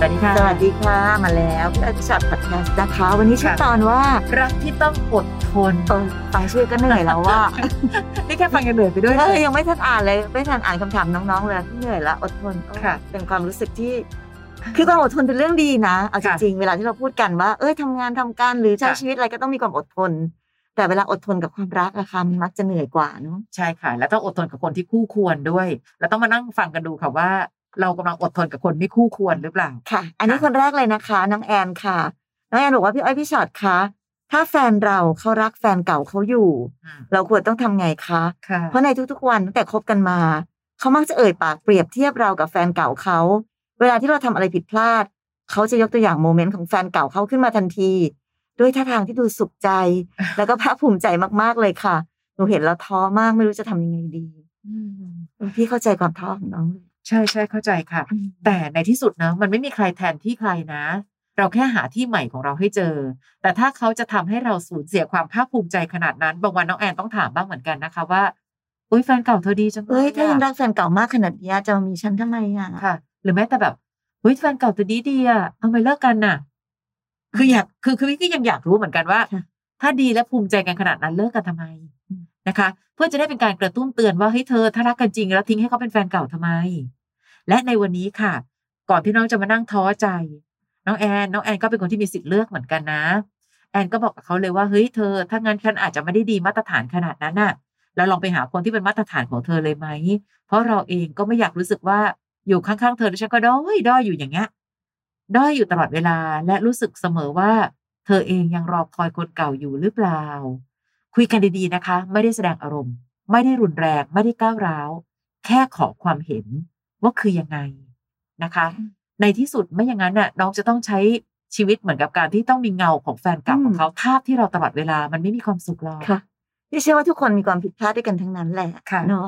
สวัสดีค่ะ สวัสดีค่ะ มาแล้วพี่อ้อยพี่ชอ็อตพอดแคสต์นะคะ วันนี้ชื่อค่ะตอนว่ารักที่ต้องอดทนเออฟังชื่อก็เหนื่อยแล้วว่า นี่แค่ฟังกันเหนื่อยไปด้วยเออยังไม่ทันอ่านเลย ไม่ทันอ่านคำถามน้องๆเลยเหนื่อยละอดทนเออค่ะเป็นความรู้สึกที่ คือความอดทนเป็นเรื่องดีนะ เอาจค่ะริงๆ เวลาที่เราพูดกันว่า เอ้ยทำงานทำการหรือใช้ค่ะชีวิตอะไรก็ต้องมีความอดทนแต่เวลาอดทนกับความรักอะค่ะมันมักจะเหนื่อยกว่าเนาะใช่ค่ะ แล้วต้องอดทนกับคนที่คู่ควรด้วย แล้วต้องมานั่งฟังกันดูค่ะว่า เรากำลังอดทนกับคนไม่คู่ควรหรือเปล่าค่ะ อันนี้ค่ะคนแรกเลยนะคะ น้องแอนค่ะ น้องแอนบอกว่าพี่อ้อยพี่ชอตคะถ้าแฟนเราเขารักแฟนเก่าเขาอยู่อืมเราควรต้องทำไงคะค่ะเพราะในทุกๆวันตั้งแต่คบกันมาเขามักจะเอ่ยปากเปรียบเทียบเรากับแฟนเก่าเขาเวลาที่เราทำอะไรผิดพลาดเขาจะยกตัวอย่างโมเมนต์ของแฟนเก่าเขาขึ้นมาทันที ด้วยท่าทางที่ดูสุขใจ แล้วก็ภาคภูมิใจมากๆเลยค่ะหนูเห็นแล้วท้อมากไม่รู้จะทำยังไงดีอืมพี่เข้าใจความท้อของน้องเลย ใช่ใช่เข้าใจค่ะ แต่ในที่สุดนะมันไม่มีใครแทนที่ใครนะ เราแค่หาที่ใหม่ของเราให้เจอ แต่ถ้าเขาจะทำให้เราสูญเสียความภาคภูมิใจขนาดนั้น บางวันน้องแอนต้องถามบ้างเหมือนกันนะคะว่าอุ้ยแฟนเก่าเธอดีจังเลเอ้ยยถ้ายังอะรักแฟนเก่ามากขนาดนี้จะมามีฉันทำไมอะค่ะ หรือแม้แต่แบบเฮ้ยแฟนเก่าตัวดีดีอะเอาไปเลิกกันน่ะ คืออยากคือคือพี่ก็ยังอยากรู้เหมือนกันว่าค่ะถ้าดีและภูมิใจกันขนาดนั้นเลิกกันทำไมอืมนะคะ เพื่อจะได้เป็นการกระตุ้นเตือนว่าเฮ้ยเธอถ้ารักกันจริงแล้วทิ้งให้เขาเป็นแฟนเก่าทำไม และในวันนี้ค่ะ ก่อนที่น้องจะมานั่งท้อใจ น้องแอน น้องแอนก็เป็นคนที่มีสิทธิ์เลือกเหมือนกันนะ แอนก็บอกกับเขาเลยว่าเฮ้ยเธอ ถ้างั้นฉันอาจจะไม่ได้ดีมาตรฐานขนาดนั้นน่ะแล้วลองไปหาคนที่เป็นมาตรฐานของเธอเลยไหม เพราะเราเองก็ไม่อยากรู้สึกว่าอยู่ข้างๆเธอแล้วฉันก็ด้อยด้อยอยู่อย่างเงี้ยด้อยอยู่ตลอดเวลาและรู้สึกเสมอว่า เธอเองยังรอคอยคนเก่าอยู่หรือเปล่า คุยกันดีๆนะคะ ไม่ได้แสดงอารมณ์ ไม่ได้รุนแรง ไม่ได้ก้าวร้าว แค่ขอความเห็น ว่าคือยังไงนะคะ ในที่สุดไม่อย่างนั้นน่ะน้องจะต้องใช้ชีวิตเหมือนกับการที่ต้องมีเงาของแฟนเก่าอืมของเขาทาบที่เราตลอดเวลามันไม่มีความสุขหรอกค่ะพี่เชื่อว่าทุกคนมีความผิดพลาดด้วยกันทั้งนั้นแหละค่ะเนาะ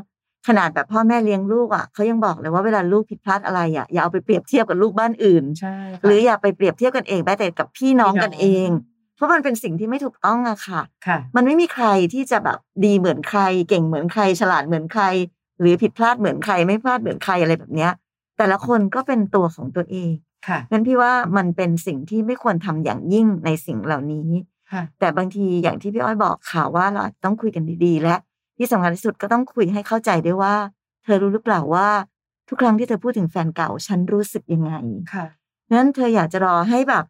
ขนาดแบบพ่อแม่เลี้ยงลูกอะเขายังบอกเลยว่าเวลาลูกผิดพลาดอะไรอะอย่าเอาไปเปรียบเทียบกับลูกบ้านอื่นใช่ค่ะหรืออย่าไปเปรียบเทียบกันเองแม้แต่กับพี่น้องพี่น้องกันเอง เพราะมันเป็นสิ่งที่ไม่ถูกต้องอะค่ะค่ะ มันไม่มีใครที่จะแบบดีเหมือนใคร เก่งเหมือนใคร ฉลาดเหมือนใคร หรือผิดพลาดเหมือนใครไม่พลาดเหมือนใครอะไรแบบเนี้ย แต่ละคนก็เป็นตัวของตัวเองค่ะงั้นพี่ว่ามันเป็นสิ่งที่ไม่ควรทำอย่างยิ่งในสิ่งเหล่านี้ค่ะแต่บางทีอย่างที่พี่อ้อยบอกค่ะว่าเราอาจจะต้องคุยกันดีๆ และที่สำคัญที่สุดก็ต้องคุยให้เข้าใจด้วยว่า เธอรู้หรือเปล่าว่า ทุกครั้งที่เธอพูดถึงแฟนเก่า ฉันรู้สึกยังไงค่ะงั้นเธออยากจะรอให้แบบ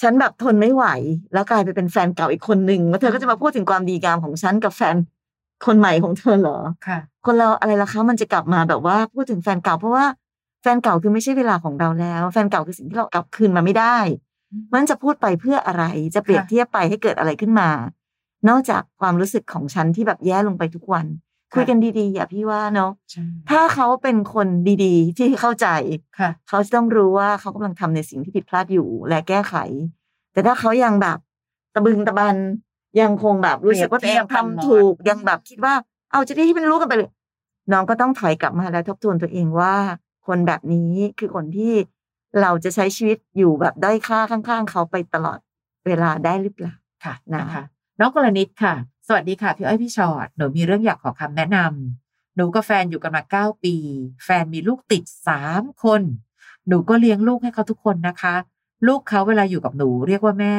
ฉันแบบทนไม่ไหว แล้วกลายไปเป็นแฟนเก่าอีกคนหนึ่งแล้วเธอก็จะมาพูดถึงความดีงามของฉันกับแฟน คนใหม่ของเธอเหรอค่ะ คนเราอะไรล่ะคะมันจะกลับมาแบบว่าพูดถึงแฟนเก่าเพราะว่าแฟนเก่าคือไม่ใช่เวลาของเราแล้ว แฟนเก่าคือสิ่งที่เรากลับคืนมาไม่ได้อืมมันจะพูดไปเพื่ออะไรจะเปรียบค่ะเทียบไปให้เกิดอะไรขึ้นมา นอกจากความรู้สึกของฉันที่แบบแย่ลงไปทุกวัน คุยกันดีๆอย่าพี่ว่าเนาะใช่ถ้าเขาเป็นคนดีๆ ที่เข้าใจค่ะเขาจะต้องรู้ว่าเขากำลังทำในสิ่งที่ผิดพลาดอยู่และแก้ไข แต่ถ้าเขายังแบบตะบึงตะบัน ยังคงแบบรู้สึกว่าตัวเองทำถูกยังแบบคิดว่า เอาจะได้ที่เป็นรู้กันไปเลยน้องก็ต้องถอยกลับมาและทบทวนตัวเองว่า คนแบบนี้คือคนที่เราจะใช้ชีวิตอยู่แบบด้อยค่าข้างๆ เขาไปตลอดเวลาได้หรือเปล่าค่ะนะนะคะน้องกรณิตค่ะ สวัสดีค่ะพี่อ้อยพี่ชอดหนูมีเรื่องอยากขอคำแนะนำหนูกับแฟนอยู่กันมาเก้าปี แฟนมีลูกติดสามคน หนูก็เลี้ยงลูกให้เขาทุกคนนะคะ ลูกเขาเวลาอยู่กับหนูเรียกว่าแม่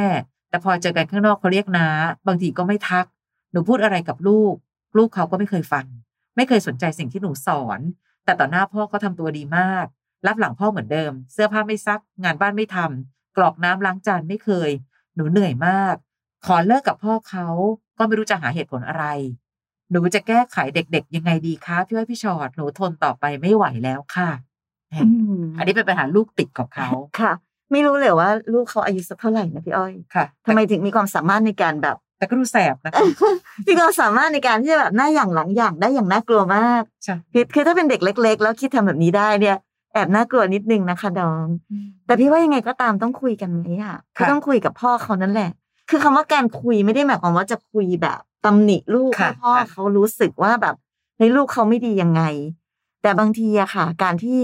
แต่พอเจอกันข้างนอกเขาเรียกน้าบางทีก็ไม่ทัก หนูพูดอะไรกับลูก ลูกเขาก็ไม่เคยฟัง ไม่เคยสนใจสิ่งที่หนูสอน แต่ต่อหน้าพ่อเขาทำตัวดีมาก รับหลังพ่อเหมือนเดิม เสื้อผ้าไม่ซัก งานบ้านไม่ทำกรอกน้ำล้างจานไม่เคย หนูเหนื่อยมาก ขอเลิกกับพ่อเขาก็ไม่รู้จะหาเหตุผลอะไร หนูจะแก้ไขเด็ก ๆ ยังไงดีคะพี่อ้อยพี่ชอดหนูทนต่อไปไม่ไหวแล้วค่ะแหมอันนี้เป็นปัญหาลูกติดกับเขาค่ะ ไม่รู้เลยว่า ลูกเขาอายุสักเท่าไหร่นะพี่อ้อยค่ะทำไมถึงมีความสามารถในการแบบ แต่ก็ดูแสบนะคะมีความสามารถในการที่จะแบบหน้าอย่างหลังอย่างได้อย่างน่ากลัวมากใช่คือคือถ้าเป็นเด็กเล็ก ๆ แล้วคิดทำแบบนี้ได้เนี่ยแอบน่ากลัวนิดนึงนะคะน้อง แต่พี่ว่ายังไงก็ตามต้องคุยกันไหมอะก็ต้องคุยกับพ่อเขานั่นแหละ คือคำว่าการคุยไม่ได้หมายความว่าจะคุยแบบตำหนิลูกค่ะให้พ่อค่ะเขารู้สึกว่าแบบฮ้ยลูกเขาไม่ดียังไง แต่บางทีอะค่ะ การที่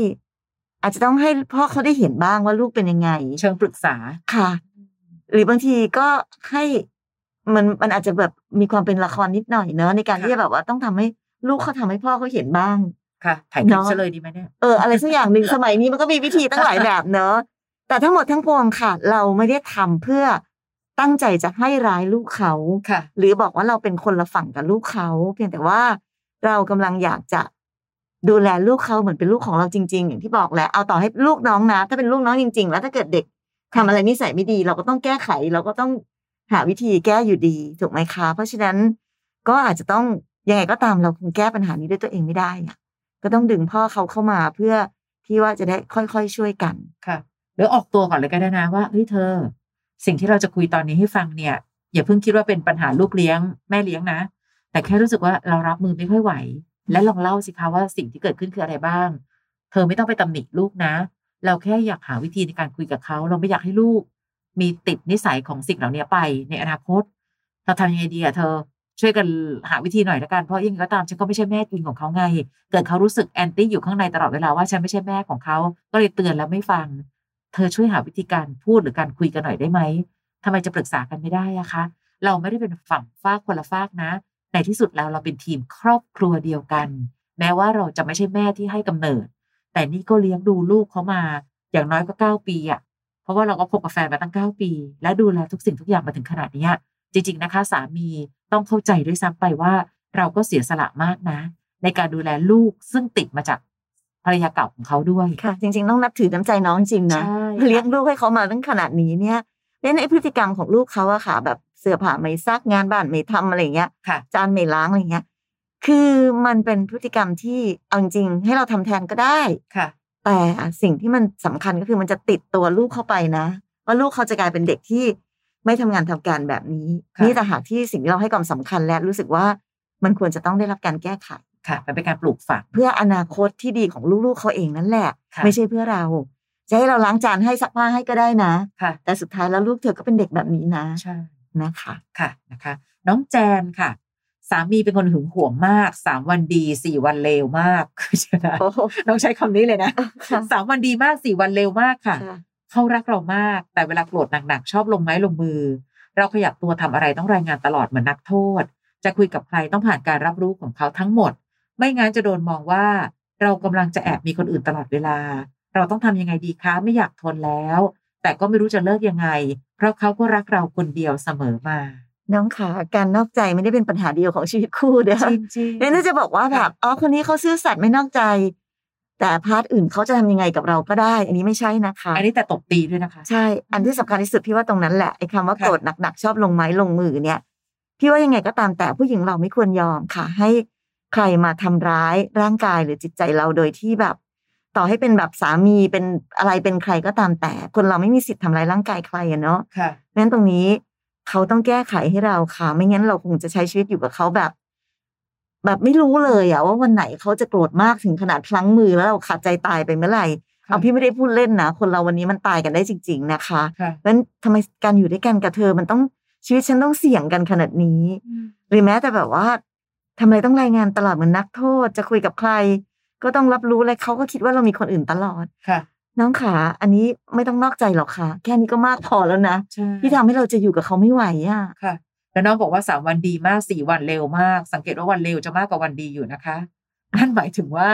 อาจจะต้องให้พ่อเขาได้เห็นบ้างว่าลูกเป็นยังไง เชิงปรึกษาค่ะ หรือบางทีก็ให้มันมันอาจจะแบบมีความเป็นละครนิดหน่อยเนอะในการค่ะที่จะแบบว่าต้องทำให้ลูกเขาทำให้พ่อเขาเห็นบ้างค่ะ ถ่ายคลิปเนาะซะเลยดีไหมเนี่ยเอออะไรสักอย่างหนึ่งสมัยนี้มันก็มีวิธีตั้งหลายแบบเนอะแต่ทั้งหมดทั้งปวงค่ะ เราไม่ได้ทำเพื่อตั้งใจจะให้ร้ายลูกเขาค่ะ หรือบอกว่าเราเป็นคนละฝั่งกับลูกเขา เพียงแต่ว่าเรากำลังอยากจะ ดูแลลูกเขาเหมือนเป็นลูกของเราจริง ๆ อย่างที่บอกแหละเอาต่อให้ลูกน้องนะ ถ้าเป็นลูกน้องจริง ๆ แล้วถ้าเกิดเด็กทำอะไรนิสัยไม่ดี เราก็ต้องแก้ไข เราก็ต้องหาวิธีแก้อยู่ดี ถูกไหมคะ เพราะฉะนั้นก็อาจจะต้องยังไงก็ตามเราคงแก้ปัญหานี้ด้วยตัวเองไม่ได้อะก็ต้องดึงพ่อเขาเข้ามาเพื่อที่ว่าจะได้ค่อยๆช่วยกันค่ะหรือออกตัวก่อนเลยก็ได้นะว่าเฮ้ยเธอ สิ่งที่เราจะคุยตอนนี้ให้ฟังเนี่ย อย่าเพิ่งคิดว่าเป็นปัญหาลูกเลี้ยงแม่เลี้ยงนะ แต่แค่รู้สึกว่าเรารับมือไม่ค่อยไหว และลองเล่าสิคะว่าสิ่งที่เกิดขึ้นคืออะไรบ้าง เธอไม่ต้องไปตำหนิลูกนะ เราแค่อยากหาวิธีในการคุยกับเขา เราไม่อยากให้ลูก มีติดนิสัยของสิ่งเหล่านี้ไปในอนาคต เราทำยังไงดีอะเธอ ช่วยกันหาวิธีหน่อยละกัน เพราะยังไงก็ตามฉันก็ไม่ใช่แม่จริงของเขาไง เกิดเขารู้สึกแอนตี้อยู่ข้างในตลอดเวลาว่าฉันไม่ใช่แม่ของเขา ก็เลยเตือนแล้วไม่ฟัง เธอช่วยหาวิธีการพูดหรือการคุยกันหน่อยได้ไหมทำไมจะปรึกษากันไม่ได้อะคะ เราไม่ได้เป็นฝั่งฝากคนละฝากนะ ในที่สุดแล้วเราเป็นทีมครอบครัวเดียวกัน แม้ว่าเราจะไม่ใช่แม่ที่ให้กำเนิด แต่นี่ก็เลี้ยงดูลูกเขามา อย่างน้อยก็เก้าปีอะเพราะว่าเราก็คบกับแฟนมาตั้งเก้าปี และดูแลทุกสิ่งทุกอย่างมาถึงขนาดเนี้ยจริง ๆนะคะ สามีต้องเข้าใจด้วยซ้ำไปว่า เราก็เสียสละมากนะ ในการดูแลลูกซึ่งติดมาจากภรรยาเก่าของเขาด้วยค่ะ จริง ๆ ต้องนับถือน้ำใจน้องจริงนะใช่เลี้ยงลูกให้เขามาตั้งขนาดนี้เนี่ยเล่นไอ้พฤติกรรมของลูกเขาอะค่ะ แบบเสื้อผ้าไม่ซักงานบ้านไม่ทำอะไรอย่างเงี้ยค่ะจานไม่ล้างอะไรเงี้ย คือมันเป็นพฤติกรรมที่เอาจริงๆให้เราทำแทนก็ได้ค่ะ แต่สิ่งที่มันสำคัญก็คือมันจะติดตัวลูกเข้าไปนะว่าลูกเขาจะกลายเป็นเด็กที่ไม่ทำงานทำการแบบนี้ค่ะนี่แต่หากที่สิ่งที่เราให้ความสำคัญและรู้สึกว่ามันควรจะต้องได้รับการแก้ไขค่ะมันเป็นการปลูกฝังเพื่ออนาคตที่ดีของลูกๆเขาเองนั่นแหละค่ะไม่ใช่เพื่อเรา จะให้เราล้างจานให้ซักผ้าให้ก็ได้นะค่ะแต่สุดท้ายแล้วลูกเธอก็เป็นเด็กแบบนี้นะใช่ นะคะค่ะนะคะ น้องแจนค่ะ สามีเป็นคนหึงหวงมากสามวันดีสี่วันเลวมากคือจะนะโอ้โหน้องใช้คำนี้เลยนะค่ะสามวันดีมากสี่วันเลวมากค่ะค่ะ เขารักเรามาก แต่เวลาโกรธหนักๆชอบลงไม้ลงมือ เราขยับตัวทำอะไรต้องรายงานตลอดเหมือนนักโทษ จะคุยกับใครต้องผ่านการรับรู้ของเขาทั้งหมด ไม่งั้นจะโดนมองว่า เรากำลังจะแอบมีคนอื่นตลอดเวลา เราต้องทำยังไงดีคะไม่อยากทนแล้ว แต่ก็ไม่รู้จะเลิกยังไง เพราะเขาก็รักเราคนเดียวเสมอมา น้องขาการนอกใจไม่ได้เป็นปัญหาเดียวของชีวิตคู่เด้อจริงๆเนี่ยน่าจะบอกว่าแบบอ๋อคนนี้เขาซื่อสัตย์ไม่นอกใจ แต่พาร์ทอื่นเขาจะทำยังไงกับเราก็ได้ อันนี้ไม่ใช่นะคะ อันนี้แต่ตบตีด้วยนะคะ ใช่ อันที่สำคัญที่สุดพี่ว่าตรงนั้นแหละไอ้คำว่าค่ะโกรธหนักๆชอบลงไม้ลงมือเนี่ย พี่ว่ายังไงก็ตามแต่ผู้หญิงเราไม่ควรยอมค่ะ ให้ใครมาทำร้ายร่างกายหรือจิตใจเราโดยที่แบบ ต่อให้เป็นแบบสามีเป็นอะไรเป็นใครก็ตามแต่ คนเราไม่มีสิทธิ์ทำร้ายร่างกายใครอะเนาะค่ะเพราะฉะนั้นตรงนี้เขาต้องแก้ไขให้เราค่ะ ไม่งั้นเราคงจะใช้ชีวิตอยู่กับเขาแบบ แบบไม่รู้เลยอะว่าวันไหนเขาจะโกรธมากถึงขนาดพลั้งมือแล้วเราขาดใจตายไปเมื่อไหร่ค่ะเอาพี่ไม่ได้พูดเล่นนะคนเราวันนี้มันตายกันได้จริง ๆ นะคะค่ะเพราะฉะนั้นทำไมการอยู่ด้วยกันกับเธอมันต้องชีวิตฉันต้องเสี่ยงกันขนาดนี้ หรือแม้แต่แบบว่าทำไมต้องรายงานตลอดเหมือนนักโทษ จะคุยกับใคร ก็ต้องรับรู้เลยเขาก็คิดว่าเรามีคนอื่นตลอดค่ะ น้องขาอันนี้ไม่ต้องนอกใจหรอกค่ะ แค่นี้ก็มากพอแล้วนะใช่ที่ทำให้เราจะอยู่กับเขาไม่ไหวอะค่ะ แล้วน้องบอกว่าสามวันดีมากสี่วันเร็วมาก สังเกตว่าวันเร็วจะมากกว่าวันดีอยู่นะคะนั่นหมายถึงว่า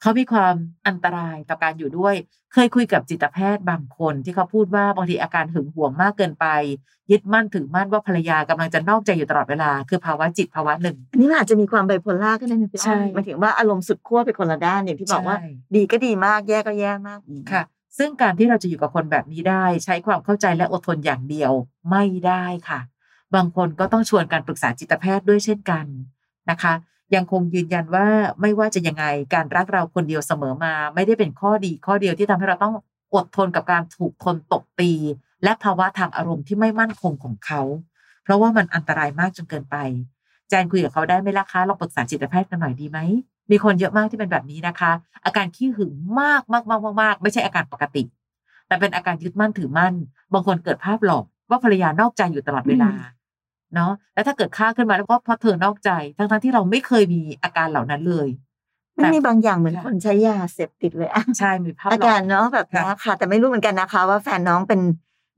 เขามีความอันตรายต่อการอยู่ด้วย เคยคุยกับจิตแพทย์บางคนที่เขาพูดว่าบางทีอาการหึงหวงมากเกินไป ยึดมั่นถือมั่นว่าภรรยากำลังจะนอกใจอยู่ตลอดเวลา คือภาวะจิตภาวะหนึ่ง อันนี้มันอาจจะมีความไบโพล่าก็ได้นะพี่ใช่อ้อยหมายถึงว่าอารมณ์สุดขั้วไปคนละด้านอย่างที่บอกว่าใช่ดีก็ดีมากแย่ก็แย่มากค่ะ ซึ่งการที่เราจะอยู่กับคนแบบนี้ได้ ใช้ความเข้าใจและอดทนอย่างเดียวไม่ได้ค่ะ บางคนก็ต้องชวนการปรึกษาจิตแพทย์ด้วยเช่นกันนะคะ ยังคงยืนยันว่าไม่ว่าจะยังไงการรักเราคนเดียวเสมอมา ไม่ได้เป็นข้อดีข้อเดียวที่ทำให้เราต้องอดทนกับการถูกทนตบตี และภาวะทางอารมณ์ที่ไม่มั่นคงของเขา เพราะว่ามันอันตรายมากจนเกินไปแจนคุยกับเขาได้ไหมล่ะคะลองปรึกษาจิตแพทย์กันหน่อยดีไหมมีคนเยอะมากที่เป็นแบบนี้นะคะ อาการขี้หึงมากมากมากมากมากไม่ใช่อาการปกติ แต่เป็นอาการยึดมั่นถือมั่น บางคนเกิดภาพหลอกว่าภรรยานอกใจอยู่ตลอดเวลา เนาะแล้วถ้าเกิดฆ่าขึ้นมาแล้วก็เพราะเธอนอกใจ ทั้งๆที่เราไม่เคยมีอาการเหล่านั้นเลยมันมีบางอย่างเหมือนค่ะคนใช้ยาเสพติดเลยอะใช่มีภาพอาการเนาะแบบนี้ค่ะ แต่ไม่รู้เหมือนกันนะคะ ว่าแฟนน้องเป็น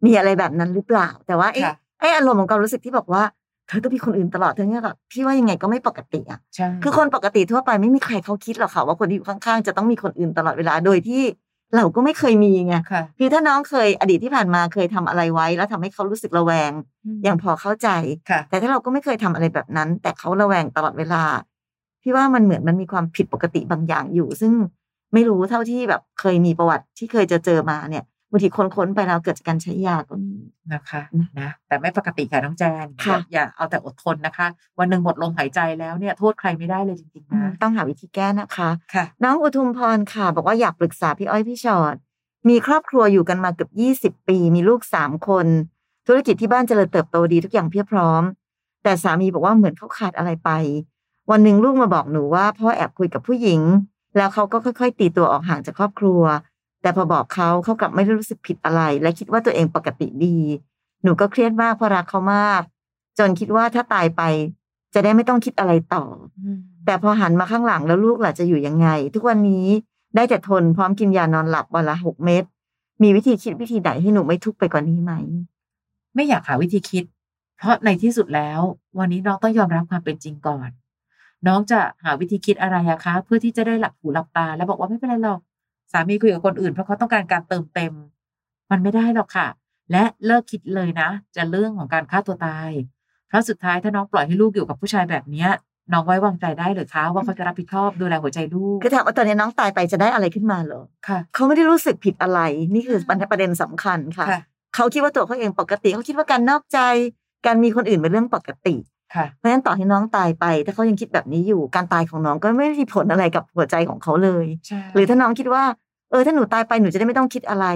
มีอะไรแบบนั้นหรือเปล่า แต่ว่าไอ้ค่ะไอ้อารมณ์ของความรู้สึกที่บอกว่าเธอต้องมีคนอื่นตลอดเธอเนี่ยแบบพี่ว่ายังไงก็ไม่ปกติอะใช่คือคนปกติทั่วไปไม่มีใครเขาคิดหรอกค่ะว่าคนที่อยู่ข้างๆ จะต้องมีคนอื่นตลอดเวลาโดยที่ เราก็ไม่เคยมีไงค่ะคือถ้าน้องเคยอดีตที่ผ่านมาเคยทำอะไรไว้ แล้วทำให้เขารู้สึกระแวงยังพอเข้าใจค่ะแต่ถ้าเราก็ไม่เคยทำอะไรแบบนั้น แต่เขาระแวงตลอดเวลา พี่ว่ามันเหมือนมันมีความผิดปกติบางอย่างอยู่ ซึ่งไม่รู้เท่าที่แบบเคยมีประวัติที่เคยจะเจอมาเนี่ย บางทีค้นๆไปแล้วเกิดจากการใช้ยาก็มีนะคะอืมนะแต่ไม่ปกติค่ะน้องแจนค่ะอย่าอย่าเอาแต่อดทนนะคะ วันหนึ่งหมดลมหายใจแล้วเนี่ยโทษใครไม่ได้เลยจริงๆอืมนะต้องหาวิธีแก้นะคะค่ะ น้องอุทุมพรค่ะ บอกว่าอยากปรึกษาพี่อ้อยพี่ชอดมีครอบครัวอยู่กันมาเกือบยี่สิบปี มีลูกสามคน ธุรกิจที่บ้านเจริญเติบโตดีทุกอย่างเพียบพร้อม แต่สามีบอกว่าเหมือนเขาขาดอะไรไป วันหนึ่งลูกมาบอกหนูว่าพ่อแอบคุยกับผู้หญิง แล้วเขาก็ค่อย ๆ ตีตัวออกห่างจากครอบครัว แต่พอบอกเขาเขากลับไม่ได้รู้สึกผิดอะไร และคิดว่าตัวเองปกติดี หนูก็เครียดมากเพราะรักเขามาก จนคิดว่าถ้าตายไป จะได้ไม่ต้องคิดอะไรต่อ แต่พอหันมาข้างหลังแล้วลูกหล่ะจะอยู่ยังไง ทุกวันนี้ได้แต่ทนพร้อมกินยานอนหลับวันละหกเม็ดมีวิธีคิดวิธีไหนให้หนูไม่ทุกข์ไปกว่านี้ไหม ไม่อยากหาวิธีคิด เพราะในที่สุดแล้ว วันนี้น้องต้องยอมรับความเป็นจริงก่อน น้องจะหาวิธีคิดอะไรอะคะ เพื่อที่จะได้หลับหูหลับตา แล้วบอกว่าไม่เป็นไรหรอก สามีคุยกับคนอื่นเพราะเขาต้องการการเติมเต็ม มันไม่ได้หรอกค่ะ และเลิกคิดเลยนะ จะเรื่องของการฆ่าตัวตาย เพราะสุดท้ายถ้าน้องปล่อยให้ลูกอยู่กับผู้ชายแบบเนี้ยน้องไว้วางใจได้หรือคะว่าเขาจะรับผิดชอบดูแลหัวใจลูกคือถามว่าตอนนี้น้องตายไปจะได้อะไรขึ้นมาเหรอค่ะเขาไม่ได้รู้สึกผิดอะไร นี่คือประเด็นสำคัญค่ะค่ะ เขาคิดว่าตัวเขาเองปกติ เขาคิดว่าการนอกใจ การมีคนอื่นเป็นเรื่องปกติค่ะ เพราะฉะนั้นต่อให้น้องตายไป ถ้าเขายังคิดแบบนี้อยู่การตายของน้องก็ไม่ได้มีผลอะไรกับหัวใจของเขาเลยใช่หรือถ้าน้องคิดว่า เออถ้าหนูตายไปหนูจะได้ไม่ต้องคิดอะไร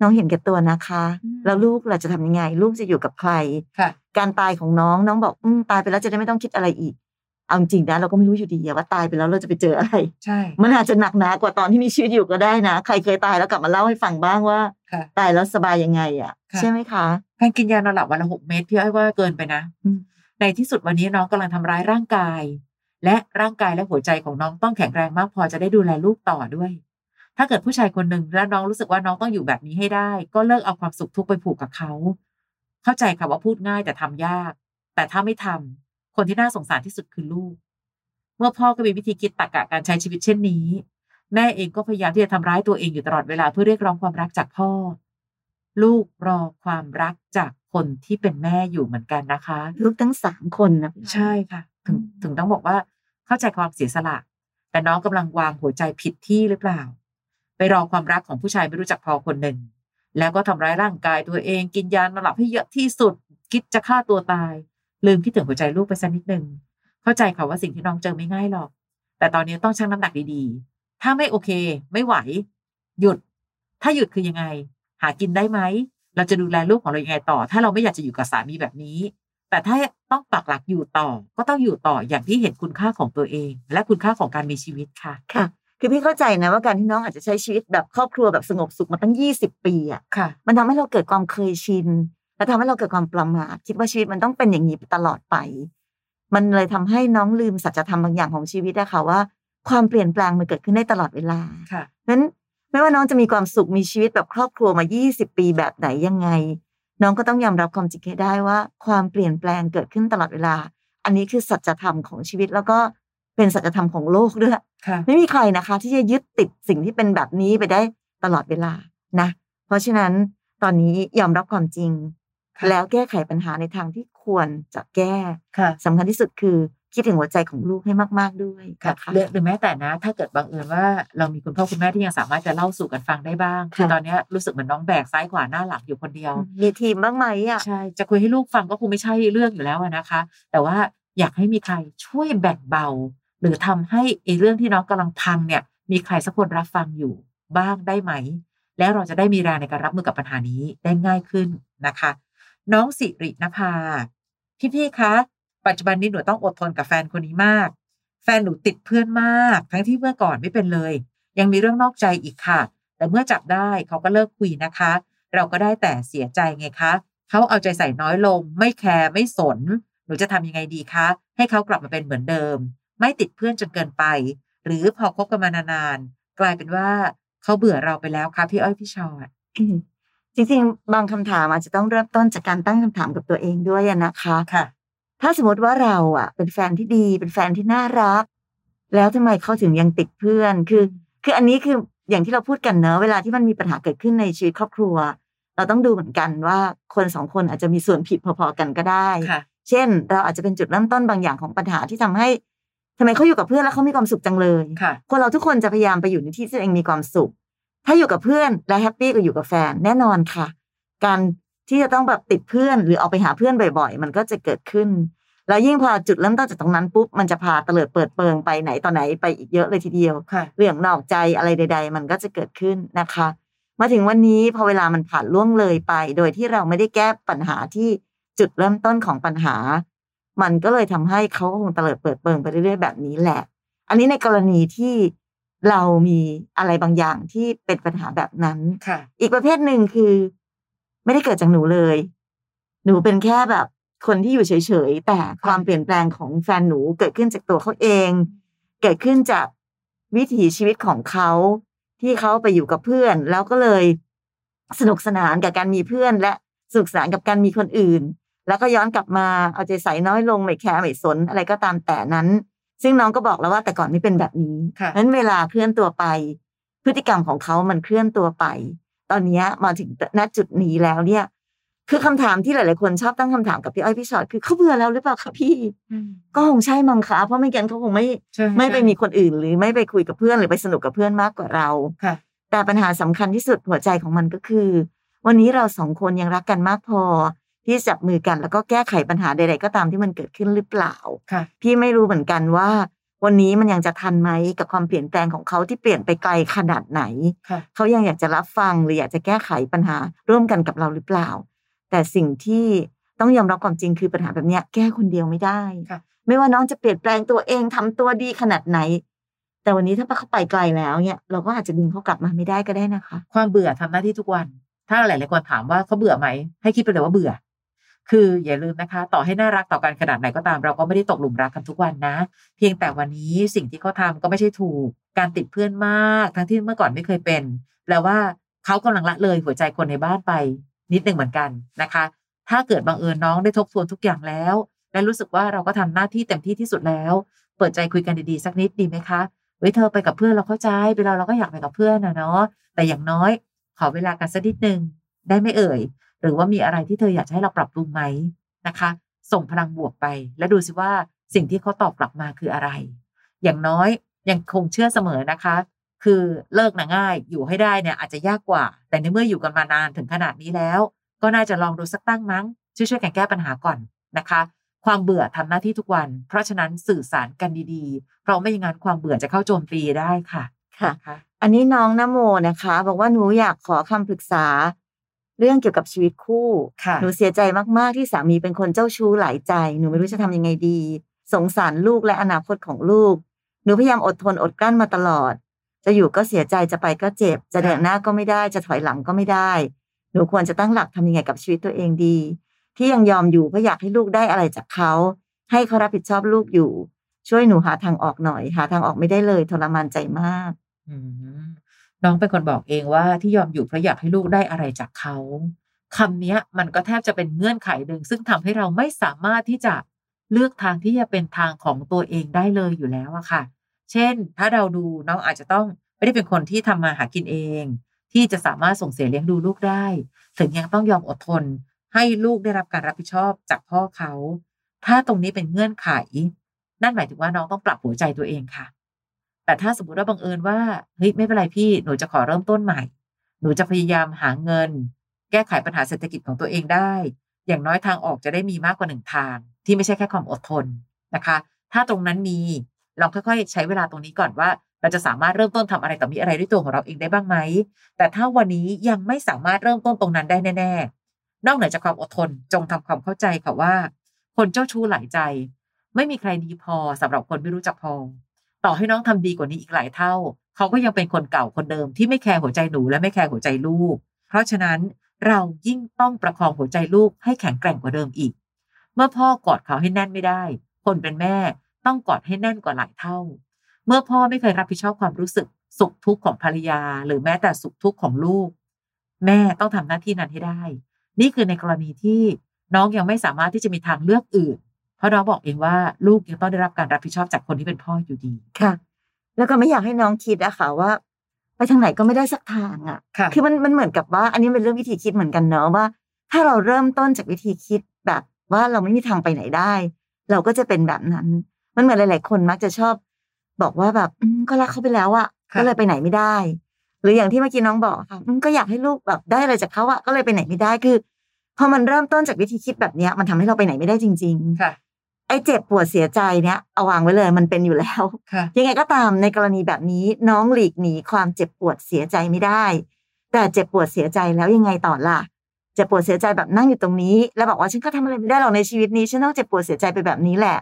น้องเห็นแก่ตัวนะคะอืมแล้วลูกล่ะจะทำยังไง ลูกจะอยู่กับใครค่ะการตายของน้องน้องบอกอืมตายไปแล้วจะได้ไม่ต้องคิดอะไรอีกเอาจริงๆนะเราก็ไม่รู้อยู่ดีอะว่าตายไปแล้วเราจะไปเจออะไร ใช่ มันอาจจะหนักหนากว่าตอนที่มีชีวิตอยู่ก็ได้นะ ใครเคยตายแล้วกลับมาเล่าให้ฟังบ้างว่าค่ะตายแล้วสบายยังไงอะค่ะ ใช่ไหมคะการกินยานอนหลับวันละหกเม็ดพี่อ้อยว่าเกินไปนะอืม ในที่สุดวันนี้น้องกำลังทำร้ายร่างกาย และร่างกายและหัวใจของน้องต้องแข็งแรงมากพอจะได้ดูแลลูกต่อด้วย ถ้าเกิดผู้ชายคนหนึ่งแล้วน้องรู้สึกว่าน้องต้องอยู่แบบนี้ให้ได้ ก็เลิกเอาความสุขทุกไปผูกกับเขา เข้าใจค่ะว่าพูดง่ายแต่ทำยาก แต่ถ้าไม่ทำคนที่น่าสงสารที่สุดคือลูก เมื่อพ่อก็มีวิธีคิดตรรกะการใช้ชีวิตเช่นนี้ แม่เองก็พยายามที่จะทำร้ายตัวเองอยู่ตลอดเวลาเพื่อเรียกร้องความรักจากพ่อ ลูกรอความรักจากคนที่เป็นแม่อยู่เหมือนกันนะคะ ลูกทั้งสามคนนะใช่ค่ะ ถึงถึงต้องบอกว่าเข้าใจความเสียสละ แต่น้องกำลังวางหัวใจผิดที่หรือเปล่า ไปรอความรักของผู้ชายไม่รู้จักพอคนหนึ่ง แล้วก็ทำร้ายร่างกายตัวเองกินยานอนหลับให้เยอะที่สุด คิดจะฆ่าตัวตาย ลืมคิดถึงหัวใจลูกไปสักนิดหนึ่งเข้าใจค่ะว่าสิ่งที่น้องเจอไม่ง่ายหรอก แต่ตอนนี้ต้องชั่งน้ำหนักดีๆ ถ้าไม่โอเค ไม่ไหว หยุด ถ้าหยุดคือยังไง หากินได้ไหม เราจะดูแลลูกของเรายังไงต่อ ถ้าเราไม่อยากจะอยู่กับสามีแบบนี้ แต่ถ้าต้องปักหลักอยู่ต่อ ก็ต้องอยู่ต่ออย่างที่เห็นคุณค่าของตัวเอง และคุณค่าของการมีชีวิตค่ะค่ะ คือพี่เข้าใจนะว่าการที่น้องอาจจะใช้ชีวิตแบบครอบครัวแบบสงบสุขมาตั้งยี่สิบปีอะค่ะ มันทำให้เราเกิดความเคยชินและทำให้เราเกิดความประมาทคิดว่าชีวิตมันต้องเป็นอย่างนี้ไปตลอดไป มันเลยทำให้น้องลืมสัจธรรมบางอย่างของชีวิตอะค่ะว่า ความเปลี่ยนแปลงมันเกิดขึ้นได้ตลอดเวลาค่ะนั้น ไม่ว่าน้องจะมีความสุขมีชีวิตแบบครอบครัวมา 20 ปีแบบไหนยังไง น้องก็ต้องยอมรับความจริงให้ได้ว่า ความเปลี่ยนแปลงเกิดขึ้นตลอดเวลา อันนี้คือสัจธรรมของชีวิตแล้วก็เป็นสัจธรรมของโลกด้วยค่ะไม่มีใครนะคะ ที่จะยึดติดสิ่งที่เป็นแบบนี้ไปได้ตลอดเวลานะ เพราะฉะนั้นตอนนี้ยอมรับความจริงค่ะแล้วแก้ไขปัญหาในทางที่ควรจะแก้ค่ะสำคัญที่สุดคือ คิดถึงหัวใจของลูกให้มาก ๆด้วยค่ะนะคะหรือหรือแม้แต่นะ ถ้าเกิดบังเอิญว่าเรามีคุณพ่อคุณแม่ที่ยังสามารถจะเล่าสู่กันฟังได้บ้าง คือค่ะตอนเนี้ยรู้สึกเหมือนน้องแบกซ้ายขวาหน้าหลังอยู่คนเดียว มีทีมบ้างไหมอะใช่จะคุยให้ลูกฟังก็คงไม่ใช่เรื่องอยู่แล้วอะนะคะ แต่ว่าอยากให้มีใครช่วยแบ่งเบา หรือทำให้ไอ้เรื่องที่น้องกำลังพังเนี่ย มีใครสักคนรับฟังอยู่บ้างได้ไหม แล้วเราจะได้มีแรงในการรับมือกับปัญหานี้ได้ง่ายขึ้นนะคะ น้องสิรินภาพี่ๆคะ ปัจจุบันนี้หนูต้องอดทนกับแฟนคนนี้มาก แฟนหนูติดเพื่อนมาก ทั้งที่เมื่อก่อนไม่เป็นเลย ยังมีเรื่องนอกใจอีกค่ะ แต่เมื่อจับได้เขาก็เลิกคุยนะคะ เราก็ได้แต่เสียใจไงคะเขาเอาใจใส่น้อยลง ไม่แคร์ไม่สน หนูจะทำยังไงดีคะ ให้เขากลับมาเป็นเหมือนเดิม ไม่ติดเพื่อนจนเกินไป หรือพอคบกันมานานๆกลายเป็นว่าเขาเบื่อเราไปแล้วคะพี่อ้อยพี่ชอดอืมจริงๆ บางคำถามอาจจะต้องเริ่มต้นจากการตั้งคำถามกับตัวเองด้วยอะนะคะค่ะ ถ้าสมมติว่าเราอะ เป็นแฟนที่ดีเป็นแฟนที่น่ารัก แล้วทำไมเขาถึงยังติดเพื่อนคือ คืออันนี้คืออย่างที่เราพูดกันเนอะเวลาที่มันมีปัญหาเกิดขึ้นในชีวิตครอบครัว เราต้องดูเหมือนกันว่าคนสองคนอาจจะมีส่วนผิดพอๆกันก็ได้ค่ะเช่น เราอาจจะเป็นจุดเริ่มต้นบางอย่างของปัญหาที่ทำให้ทำไมเขาอยู่กับเพื่อนแล้วเขามีความสุขจังเลยค่ะคนเราทุกคนจะพยายามไปอยู่ในที่ที่ตัวเองมีความสุข ถ้าอยู่กับเพื่อนและแฮปปี้กว่าอยู่กับแฟนแน่นอนค่ะ การ ที่จะต้องแบบติดเพื่อนหรือออกไปหาเพื่อนบ่อย ๆ มันก็จะเกิดขึ้น แล้วยิ่งพอจุดเริ่มต้นจากตรงนั้นปุ๊บมันจะพาเตลิดเปิดเปิงไปไหนต่อไหนไปอีกเยอะเลยทีเดียวค่ะเรื่องนอกใจอะไรใด ๆ มันก็จะเกิดขึ้นนะคะ มาถึงวันนี้พอเวลามันผ่านล่วงเลยไป โดยที่เราไม่ได้แก้ปัญหาที่จุดเริ่มต้นของปัญหา มันก็เลยทำให้เขาก็คงเตลิดเปิดเปิงไปเรื่อยๆแบบนี้แหละ อันนี้ในกรณีที่เรามีอะไรบางอย่างที่เป็นปัญหาแบบนั้นค่ะอีกประเภทหนึ่งคือ ไม่ได้เกิดจากหนูเลย หนูเป็นแค่แบบคนที่อยู่เฉยๆ แต่ความเปลี่ยนแปลงของแฟนหนูเกิดขึ้นจากตัวเขาเอง เกิดขึ้นจากวิถีชีวิตของเขาที่เขาไปอยู่กับเพื่อน แล้วก็เลยสนุกสนานกับการมีเพื่อน และสนุกสนานกับการมีคนอื่น แล้วก็ย้อนกลับมาเอาใจใส่น้อยลงไม่แคร์ไม่สนอะไรก็ตามแต่นั้น ซึ่งน้องก็บอกแล้วว่าแต่ก่อนไม่เป็นแบบนี้ค่ะนั้นเวลาเคลื่อนตัวไป พฤติกรรมของเขามันเคลื่อนตัวไป ตอนเนี้ยมาถึงณจุดนี้แล้วเนี่ย คือคำถามที่หลาย ๆ คนชอบตั้งคำถามกับพี่อ้อยพี่ชอตคือเขาเบื่อแล้วหรือเปล่าคะพี่ ก็คงใช่มั้งคะเพราะไม่งั้นเขาคงไม่ใช่ไม่ไปใช่มีคนอื่น หรือไม่ไปคุยกับเพื่อนหรือไปสนุกกับเพื่อนมากกว่าเราค่ะ แต่ปัญหาสำคัญที่สุดหัวใจของมันก็คือ วันนี้เราสองคนยังรักกันมากพอที่จับมือกันแล้วก็แก้ไขปัญหาใด ๆ ก็ตามที่มันเกิดขึ้นหรือเปล่าค่ะพี่ไม่รู้เหมือนกันว่า วันนี้มันยังจะทันไหมกับความเปลี่ยนแปลงของเขาที่เปลี่ยนไปไกลขนาดไหนค่ะเขายังอยากจะรับฟังหรืออยากจะแก้ไขปัญหาร่วมกันกับเราหรือเปล่า แต่สิ่งที่ต้องยอมรับความจริงคือปัญหาแบบเนี้ยแก้คนเดียวไม่ได้ค่ะไม่ว่าน้องจะเปลี่ยนแปลงตัวเองทำตัวดีขนาดไหน แต่วันนี้ถ้าเขาไปไกลแล้วเนี่ยเราก็อาจจะดึงเขากลับมาไม่ได้ก็ได้นะคะ ความเบื่อทำหน้าที่ทุกวัน ถ้าหลายๆคนถามว่าเขาเบื่อไหมให้คิดไปเลยว่าเบื่อ คืออย่าลืมนะคะ ต่อให้น่ารักต่อกันขนาดไหนก็ตาม เราก็ไม่ได้ตกหลุมรักกันทุกวันนะ เพียงแต่วันนี้สิ่งที่เขาทำก็ไม่ใช่ถูก การติดเพื่อนมาก ทั้งที่เมื่อก่อนไม่เคยเป็นแปลว่าเขากำลังละเลยหัวใจคนในบ้านไป นิดหนึ่งเหมือนกันนะคะ ถ้าเกิดบังเอิญน้องได้ทบทวนทุกอย่างแล้ว และรู้สึกว่าเราก็ทำหน้าที่เต็มที่ที่สุดแล้ว เปิดใจคุยกันดีๆสักนิดดีไหมคะเว้ยเธอไปกับเพื่อนเราเข้าใจเวลาเราก็อยากไปกับเพื่อนนะเนาะแต่อย่างน้อย ขอเวลากันสักนิดหนึ่งได้ไหมเอ่ย หรือว่ามีอะไรที่เธออยากจะให้เราปรับปรุงไหมนะคะ ส่งพลังบวกไป และดูสิว่าสิ่งที่เขาตอบกลับมาคืออะไร อย่างน้อยยังคงเชื่อเสมอนะคะ คือเลิกนะง่ายอยู่ให้ได้เนี่ยอาจจะยากกว่า แต่ในเมื่ออยู่กันมานานถึงขนาดนี้แล้ว ก็น่าจะลองดูสักตั้งมั้งช่วยๆกันแก้ปัญหาก่อนนะคะ ความเบื่อทำหน้าที่ทุกวัน เพราะฉะนั้นสื่อสารกันดีๆ เพราะไม่อย่างนั้นความเบื่อจะเข้าโจมตีได้ค่ะค่ะนะคะอันนี้น้องนโมนะคะ บอกว่าหนูอยากขอคำปรึกษา เรื่องเกี่ยวกับชีวิตคู่ค่ะหนูเสียใจมากๆที่สามีเป็นคนเจ้าชู้หลายใจ หนูไม่รู้จะทำยังไงดี สงสารลูกและอนาคตของลูก หนูพยายามอดทนอดกลั้นมาตลอด จะอยู่ก็เสียใจจะไปก็เจ็บ จะเดินหน้าก็ไม่ได้ จะถอยหลังก็ไม่ได้ หนูควรจะตั้งหลักทำยังไงกับชีวิตตัวเองดี ที่ยังยอมอยู่เพราะอยากให้ลูกได้อะไรจากเขา ให้เขารับผิดชอบลูกอยู่ ช่วยหนูหาทางออกหน่อย หาทางออกไม่ได้เลยทรมานใจมากอืม น้องเป็นคนบอกเองว่าที่ยอมอยู่เพราะอยากให้ลูกได้อะไรจากเขาคำนี้มันก็แทบจะเป็นเงื่อนไขหนึ่งซึ่งทำให้เราไม่สามารถที่จะเลือกทางที่จะเป็นทางของตัวเองได้เลยอยู่แล้วอะค่ะ เช่น ถ้าเราดูน้องอาจจะต้องไม่ได้เป็นคนที่ทำมาหากินเอง ที่จะสามารถส่งเสียเลี้ยงดูลูกได้ ถึงยังต้องยอมอดทน ให้ลูกได้รับการรับผิดชอบจากพ่อเขา ถ้าตรงนี้เป็นเงื่อนไข นั่นหมายถึงว่าน้องต้องปรับหัวใจตัวเองค่ะ แต่ถ้าสมมติว่าบังเอิญว่าเฮ้ยไม่เป็นไรพี่หนูจะขอเริ่มต้นใหม่ หนูจะพยายามหาเงิน แก้ไขปัญหาเศรษฐกิจของตัวเองได้ อย่างน้อยทางออกจะได้มีมากกว่าหนึ่งทาง ที่ไม่ใช่แค่ความอดทนนะคะ ถ้าตรงนั้นมีลองค่อยๆ ใช้เวลาตรงนี้ก่อนว่า เราจะสามารถเริ่มต้นทำอะไรต่อมีอะไรด้วยตัวของเราเองได้บ้างไหมแต่ถ้าวันนี้ยังไม่สามารถเริ่มต้นตรงนั้นได้แน่ๆ นอกเหนือจากความอดทนจงทำความเข้าใจค่ะว่า คนเจ้าชู้หลายใจ ไม่มีใครดีพอสำหรับคนไม่รู้จักพอ ต่อให้น้องทำดีกว่านี้อีกหลายเท่า เขาก็ยังเป็นคนเก่าคนเดิมที่ไม่แคร์หัวใจหนูและไม่แคร์หัวใจลูก เพราะฉะนั้นเรายิ่งต้องประคองหัวใจลูกให้แข็งแกร่งกว่าเดิมอีก เมื่อพ่อกอดเขาให้แน่นไม่ได้ คนเป็นแม่ต้องกอดให้แน่นกว่าหลายเท่า เมื่อพ่อไม่เคยรับผิดชอบความรู้สึก สุขทุกข์ของภรรยา หรือแม้แต่สุขทุกข์ของลูก แม่ต้องทำหน้าที่นั้นให้ได้ นี่คือในกรณีที่น้องยังไม่สามารถที่จะมีทางเลือกอื่น เพราะน้องบอกเองว่าลูกยังต้องได้รับการรับผิดชอบจากคนที่เป็นพ่ออยู่ดีค่ะ แล้วก็ไม่อยากให้น้องคิดอะค่ะว่า ไปทางไหนก็ไม่ได้สักทางอะค่ะคือมันมันเหมือนกับว่า อันนี้เป็นเรื่องวิธีคิดเหมือนกันเนอะว่า ถ้าเราเริ่มต้นจากวิธีคิดแบบว่าเราไม่มีทางไปไหนได้ เราก็จะเป็นแบบนั้น มันเหมือนหลาย ๆ คนมักจะชอบ บอกว่าแบบอืมก็รักเขาไปแล้วอะค่ะก็เลยไปไหนไม่ได้ หรืออย่างที่เมื่อกี้น้องบอกค่ะอืมก็อยากให้ลูกแบบได้อะไรจากเขาอะก็เลยไปไหนไม่ได้คือพอมันเริ่มต้นจากวิธีคิดแบบเนี้ยมันทำให้เราไปไหนไม่ได้จริง ๆ ค่ะ ไอ้เจ็บปวดเสียใจเนี้ยเอาวางไว้เลยมันเป็นอยู่แล้วค่ะยังไงก็ตามในกรณีแบบนี้น้องหลีกหนีความเจ็บปวดเสียใจไม่ได้ แต่เจ็บปวดเสียใจแล้วยังไงต่อล่ะเจ็บปวดเสียใจแบบนั่งอยู่ตรงนี้ แล้วบอกว่าฉันก็ทำอะไรไม่ได้หรอกในชีวิตนี้ฉันต้องเจ็บปวดเสียใจไปแบบนี้แหละ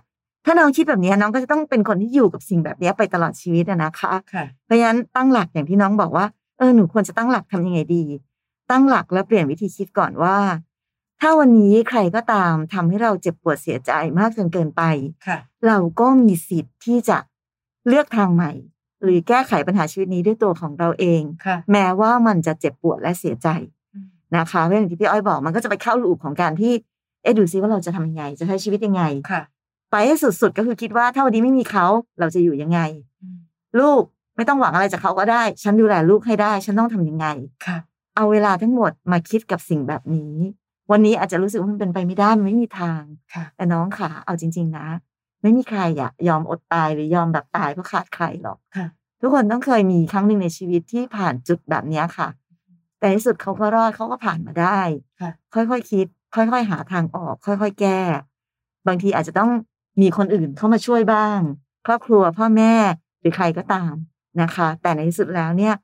ถ้าน้องคิดแบบนี้น้องก็จะต้องเป็นคนที่อยู่กับสิ่งแบบนี้ไปตลอดชีวิตอะนะคะค่ะเพราะฉะนั้นตั้งหลักอย่างที่น้องบอกว่าเออหนูควรจะตั้งหลักทำยังไงดี ตั้งหลักแล้วเปลี่ยนวิธีคิดก่อนว่า ถ้าวันนี้ใครก็ตามทำให้เราเจ็บปวดเสียใจมากจนเกินไปค่ะเราก็มีสิทธิ์ที่จะเลือกทางใหม่ หรือแก้ไขปัญหาชีวิตนี้ด้วยตัวของเราเองค่ะแม้ว่ามันจะเจ็บปวดและเสียใจนะคะเพราะอย่างที่พี่อ้อยบอกมันก็จะไปเข้าลูปของการที่ เอ๊ะดูซิว่าเราจะทำยังไง จะใช้ชีวิตยังไงค่ะไปให้สุดๆก็คือคิดว่าถ้าวันนี้ไม่มีเขาเราจะอยู่ยังไง ลูกไม่ต้องหวังอะไรจากเขาก็ได้ ฉันดูแลลูกให้ได้ ฉันต้องทำยังไงค่ะ เอาเวลาทั้งหมดมาคิดกับสิ่งแบบนี้ วันนี้อาจจะรู้สึกว่ามันเป็นไปไม่ได้มันไม่มีทางค่ะแต่น้องขาเอาจริง ๆ นะ ไม่มีใครอะยอมอดตายหรือยอมแบบตายเพราะขาดใครหรอกค่ะทุกคนต้องเคยมีครั้งหนึ่งในชีวิตที่ผ่านจุดแบบเนี้ยค่ะ แต่ในที่สุดเขาก็รอดเขาก็ผ่านมาได้ ค่ะค่อยๆคิด ค่อยๆหาทางออก ค่อยๆแก้ บางทีอาจจะต้องมีคนอื่นเข้ามาช่วยบ้าง ครอบครัวพ่อแม่หรือใครก็ตามนะคะ แต่ในที่สุดแล้วเนี่ย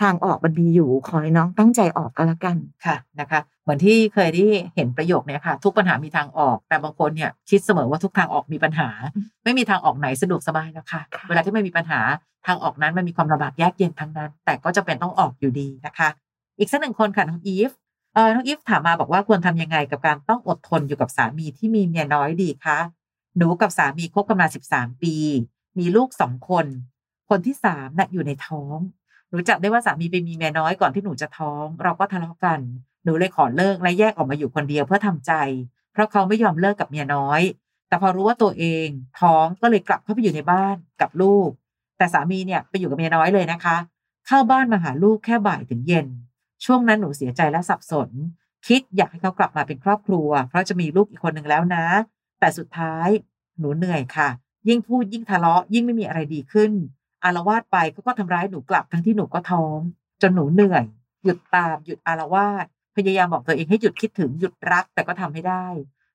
ทางออกมันมีอยู่ขอให้น้องตั้งใจออกก็แล้วกันค่ะนะคะเหมือนที่เคยได้เห็นประโยคเนี้ยค่ะ ทุกปัญหามีทางออก แต่บางคนเนี่ยคิดเสมอว่าทุกทางออกมีปัญหา ไม่มีทางออกไหนสะดวกสบายแล้วค่ะค่ะ เวลาที่ไม่มีปัญหาทางออกนั้นมันมีความลำบากยากเย็นทั้งนั้น แต่ก็จะเป็นต้องออกอยู่ดีนะคะ อีกสักหนึ่งคนค่ะน้องอีฟเออน้องอีฟถามมาบอกว่าควรทำยังไงกับการต้องอดทนอยู่กับสามีที่มีเมียน้อยดีคะหนูกับสามีคบกันมาสิบสามปี มีลูกสองคน คนที่สามน่ะอยู่ในท้อง หนูจับได้ว่าสามีไปมีเมียน้อยก่อนที่หนูจะท้อง เราก็ทะเลาะกัน หนูเลยขอเลิกและแยกออกมาอยู่คนเดียวเพื่อทำใจ เพราะเขาไม่ยอมเลิกกับเมียน้อย แต่พอรู้ว่าตัวเอง ท้องก็เลยกลับเข้าไปอยู่ในบ้านกับลูก แต่สามีเนี่ยไปอยู่กับเมียน้อยเลยนะคะ เข้าบ้านมาหาลูกแค่บ่ายถึงเย็น ช่วงนั้นหนูเสียใจและสับสน คิดอยากให้เขากลับมาเป็นครอบครัว เพราะจะมีลูกอีกคนหนึ่งแล้วนะ แต่สุดท้าย หนูเหนื่อยค่ะ ยิ่งพูดยิ่งทะเลาะยิ่งไม่มีอะไรดีขึ้น อารวาสไปเขาก็ทำร้ายหนูกลับทั้งที่หนูก็ท้อง จนหนูเหนื่อย หยุดตามหยุดอารวาสพยายามบอกตัวเองให้หยุดคิดถึงหยุดรักแต่ก็ทำไม่ได้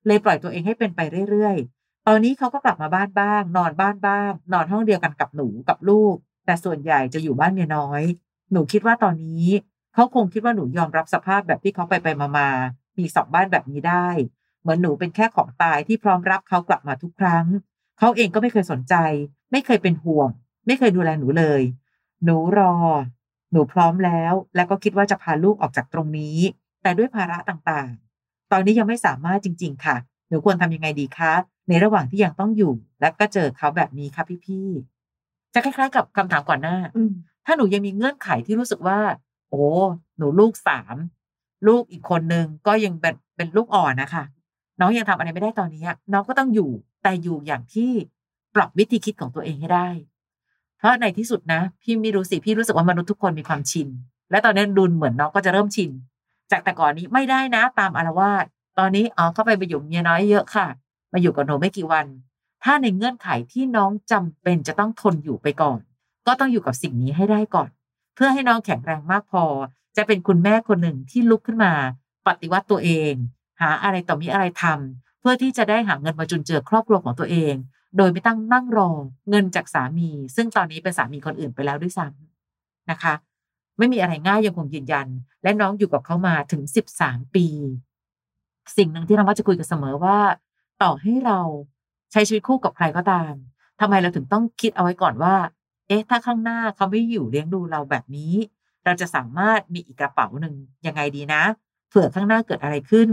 เลยปล่อยตัวเองให้เป็นไปเรื่อยๆ ตอนนี้เขาก็กลับมาบ้านบ้าง นอนบ้านบ้าง นอนห้องเดียวกันกับหนูกับลูก แต่ส่วนใหญ่จะอยู่บ้านเมียน้อย หนูคิดว่าตอนนี้เขาคงคิดว่าหนูยอมรับสภาพแบบที่เขาไปไปมามามีสองบ้านแบบนี้ได้ เหมือนหนูเป็นแค่ของตายที่พร้อมรับเขากลับมาทุกครั้ง เขาเองก็ไม่เคยสนใจ ไม่เคยเป็นห่วง ไม่เคยดูแลหนูเลย หนูรอ หนูพร้อมแล้ว และก็คิดว่าจะพาลูกออกจากตรงนี้ แต่ด้วยภาระต่างๆ ตอนนี้ยังไม่สามารถจริง ๆ ค่ะ หนูควรทำยังไงดีคะ ในระหว่างที่ยังต้องอยู่ และก็เจอเขาแบบนี้ค่ะพี่ๆจะคล้าย ๆ กับคำถามก่อนหน้าอืมถ้าหนูยังมีเงื่อนไขที่รู้สึกว่า โอ้หนูลูกสามลูกอีกคนนึงก็ยังเป็นเป็นลูกอ่อนนะคะ น้องยังทำอะไรไม่ได้ตอนนี้น้องก็ต้องอยู่แต่อยู่อย่างที่ปรับวิธีคิดของตัวเองให้ได้ เพราะในที่สุดนะ พี่ไม่รู้สิพี่รู้สึกว่ามนุษย์ทุกคนมีความชิน และตอนนี้ดุลเหมือนน้องก็จะเริ่มชิน จากแต่ก่อนนี้ไม่ได้นะ ตามอารวาสตอนนี้อ๋อเข้าไปไปอยู่เมียน้อยเยอะค่ะ มาอยู่กับหนูไม่กี่วัน ถ้าในเงื่อนไขที่น้องจำเป็นจะต้องทนอยู่ไปก่อน ก็ต้องอยู่กับสิ่งนี้ให้ได้ก่อน เพื่อให้น้องแข็งแรงมากพอ จะเป็นคุณแม่คนหนึ่งที่ลุกขึ้นมา ปฏิวัติตัวเอง หาอะไรต่อมีอะไรทำเพื่อที่จะได้หาเงินมาจุนเจือครอบครัวของตัวเอง โดยไม่ต้องนั่งรอเงินจากสามี ซึ่งตอนนี้เป็นสามีคนอื่นไปแล้วด้วยซ้ำนะคะ ไม่มีอะไรง่ายยังคงยืนยัน และน้องอยู่กับเขามาถึงสิบสามปี สิ่งหนึ่งที่เรามักจะคุยกันเสมอว่า ต่อให้เราใช้ชีวิตคู่กับใครก็ตามทำไมเราถึงต้องคิดเอาไว้ก่อนว่า เอ๊ะ ถ้าข้างหน้าเขาไม่อยู่เลี้ยงดูเราแบบนี้ เราจะสามารถมีอีกกระเป๋าหนึ่งยังไงดีนะเผื่อข้างหน้าเกิดอะไรขึ้น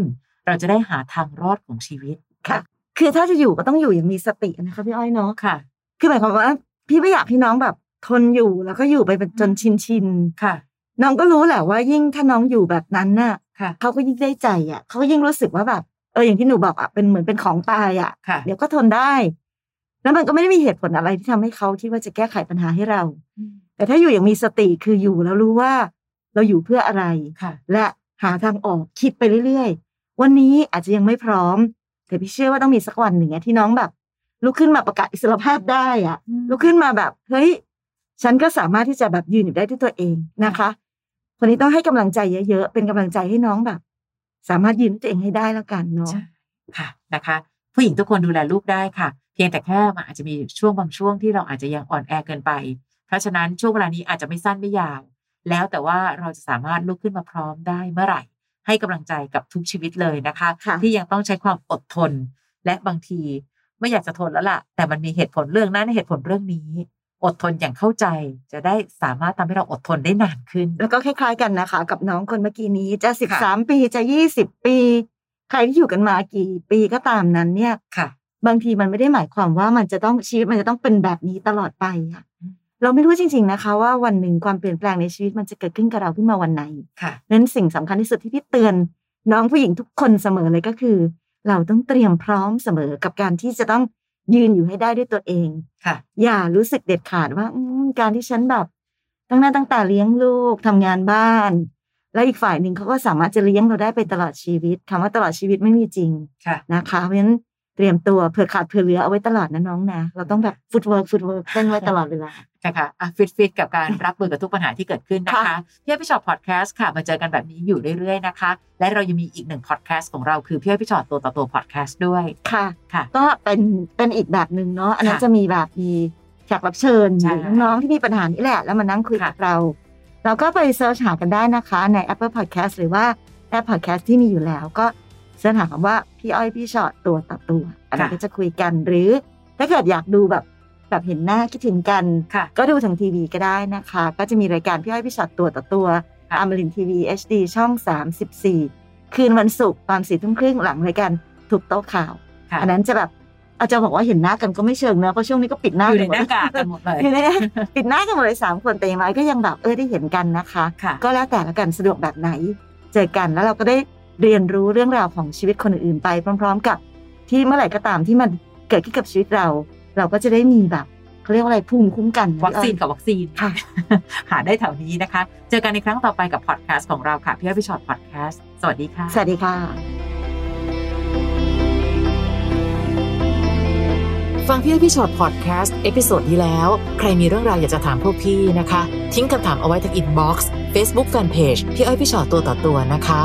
เราจะได้หาทางรอดของชีวิตค่ะ คือถ้าจะอยู่ก็ต้องอยู่อย่างมีสตินะคะพี่อ้อยเนาะค่ะ คือหมายความว่า พี่ไม่อยากให้น้องแบบทนอยู่แล้วก็อยู่ไปเป็นจนชินชินๆค่ะ น้องก็รู้แหละว่ายิ่งถ้าน้องอยู่แบบนั้นน่ะค่ะเขาก็ยิ่งได้ใจอะเขาก็ยิ่งรู้สึกว่าแบบเอออย่างที่หนูบอกอะเป็นเหมือนเป็นของตายอะค่ะเดี๋ยวก็ทนได้ แล้วมันก็ไม่ได้มีเหตุผลอะไรที่ทำให้เขาคิดว่าจะแก้ไขปัญหาให้เรา แต่ถ้าอยู่อย่างมีสติคืออยู่แล้วรู้ว่า เราอยู่เพื่ออะไรค่ะและหาทางออกคิดไปเรื่อยๆ วันนี้อาจจะยังไม่พร้อม แต่พี่เชื่อว่าต้องมีสักวันหนึ่งอะที่น้องแบบลุกขึ้นมาประกาศอิสรภาพได้อะลุกขึ้นมาแบบเฮ้ยฉันก็สามารถที่จะแบบยืนอยู่ได้ด้วยตัวเองนะคะคนนี้ต้องให้กำลังใจเยอะๆ เป็นกำลังใจให้น้องแบบ สามารถยืนด้วยตัวเองให้ได้แล้วกันเนาะใช่ค่ะนะคะ ผู้หญิงทุกคนดูแลลูกได้ค่ะ เพียงแต่แค่มันอาจจะมีช่วงบางช่วงที่เราอาจจะยังอ่อนแอเกินไป เพราะฉะนั้นช่วงเวลานี้อาจจะไม่สั้นไม่ยาว แล้วแต่ว่าเราจะสามารถลุกขึ้นมาพร้อมได้เมื่อไหร่ ให้กำลังใจกับทุกชีวิตเลยนะคะค่ะที่ยังต้องใช้ความอดทน และบางทีไม่อยากจะทนแล้วล่ะ แต่มันมีเหตุผลเรื่องนั้นเหตุผลเรื่องนี้ อดทนอย่างเข้าใจ จะได้สามารถทำให้เราอดทนได้นานขึ้น แล้วก็คล้ายๆกันนะคะ กับน้องคนเมื่อกี้นี้จะสิบสามปีจะยี่สิบปี ใครที่อยู่กันมากี่ปีก็ตามนั้นเนี่ยค่ะ บางทีมันไม่ได้หมายความว่ามันจะต้องชีวิตมันจะต้องเป็นแบบนี้ตลอดไปอะ เราไม่รู้จริง ๆนะคะ ว่าวันหนึ่งความเปลี่ยนแปลงในชีวิตมันจะเกิดขึ้นกับเราขึ้นมาวันไหนค่ะนั้นสิ่งสำคัญที่สุดที่พี่เตือนน้องผู้หญิงทุกคนเสมอเลยก็คือ เราต้องเตรียมพร้อมเสมอกับการที่จะต้องยืนอยู่ให้ได้ด้วยตัวเองค่ะ อย่ารู้สึกเด็ดขาดว่าอืมการที่ฉันแบบตั้งหน้าตั้งตาเลี้ยงลูกทำงานบ้าน แล้วอีกฝ่ายหนึ่งเขาก็สามารถจะเลี้ยงเราได้ไปตลอดชีวิตคำว่าตลอดชีวิตไม่มีจริงค่ะนะคะ เพราะฉะนั้น เตรียมตัวเผื่อขาดเผื่อเหลือเอาไว้ตลอดนะน้องนะ เราต้องแบบ footwork footwork เต้นไว้ตลอดเวลานะคะอะฟิตฟิตกับการรับมือกับทุกปัญหาที่เกิดขึ้นนะคะค่ะพี่อ้อยพี่ฉอดพอดแคสต์ค่ะมาเจอกันแบบนี้อยู่เรื่อยๆนะคะ และเรายังมีอีกหนึ่งพอดแคสต์ของเราคือพี่อ้อยพี่ฉอดตัวต่อตัวพอดแคสต์ด้วยค่ะค่ะ ก็เป็นเป็นอีกแบบหนึ่งเนาะอันนั้นค่ะจะมีแบบมีแขกรับเชิญหใช่รือน้องๆที่มีปัญหานี่แหละ แล้วมานั่งคุยค่ะกับเรา เราก็ไป search หากันได้นะคะ ใน Apple Podcast หรือว่าแอป Podcast ที่มีอยู่แล้วก็ search หาคำว่าพี่อ้อยพี่ฉอดตัวต่อตัวอันนั้นก็จะคุยกันหรือ ถ้าเกิดอยากดูแบบแบบเห็นหน้าคิดถึงกันค่ะก็ดูทางทีวีก็ได้นะคะ ก็จะมีรายการพี่อ้อยพี่ชอตตัวต่อตัวค่ะอมรินทีวี HD ช่อง 34 คืนวันศุกร์ตอนสี่ทุ่มครึ่งหลังรายการถูกโต๊ะข่าวค่ะอันนั้นจะแบบอาจจะบอกว่าเห็นหน้ากันก็ไม่เชิงนะเพราะช่วงนี้ก็ปิดหน้าอยู่ในกัหน้ากากกันหมดเลยอยู่ในหน้าปิดหน้ากันหมดเลยสามคนแต่อย่างไรก็ยังแบบเออได้เห็นกันนะคะค่ะก็แล้วแต่ละกันสะดวกแบบไหน เจอกันแล้วเราก็ได้ เรียนรู้เรื่องราวของชีวิตคนอื่นๆไปพร้อม ๆ กับ ที่เมื่อไหร่ก็ตามที่มันเกิดขึ้นกับชีวิตเรา เราก็จะได้มีแบบเขาเรียกว่าอะไรภูมิคุ้มกันนะวัคซีนพี่อ้อยกับวัคซีนค่ะ หาได้แถวนี้นะคะ เจอกันในครั้งต่อไปกับพอดแคสต์ของเราค่ะพี่อ้อยพี่ฉอดพอดแคสต์สวัสดีค่ะ สวัสดีค่ะ ฟังพี่อ้อยพี่ฉอดพอดแคสต์ episode ที่แล้ว ใครมีเรื่องราวอยากจะถามพวกพี่นะคะ ทิ้งคำถามเอาไว้ที่ inbox เฟซบุ๊กแฟนเพจพี่อ้อยพี่ฉอดตัวต่อตัวนะคะ